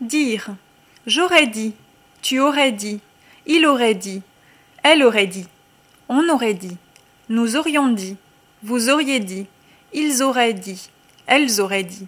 Dire. J'aurais dit. Tu aurais dit. Il aurait dit. Elle aurait dit. On aurait dit. Nous aurions dit. Vous auriez dit. Ils auraient dit. Elles auraient dit.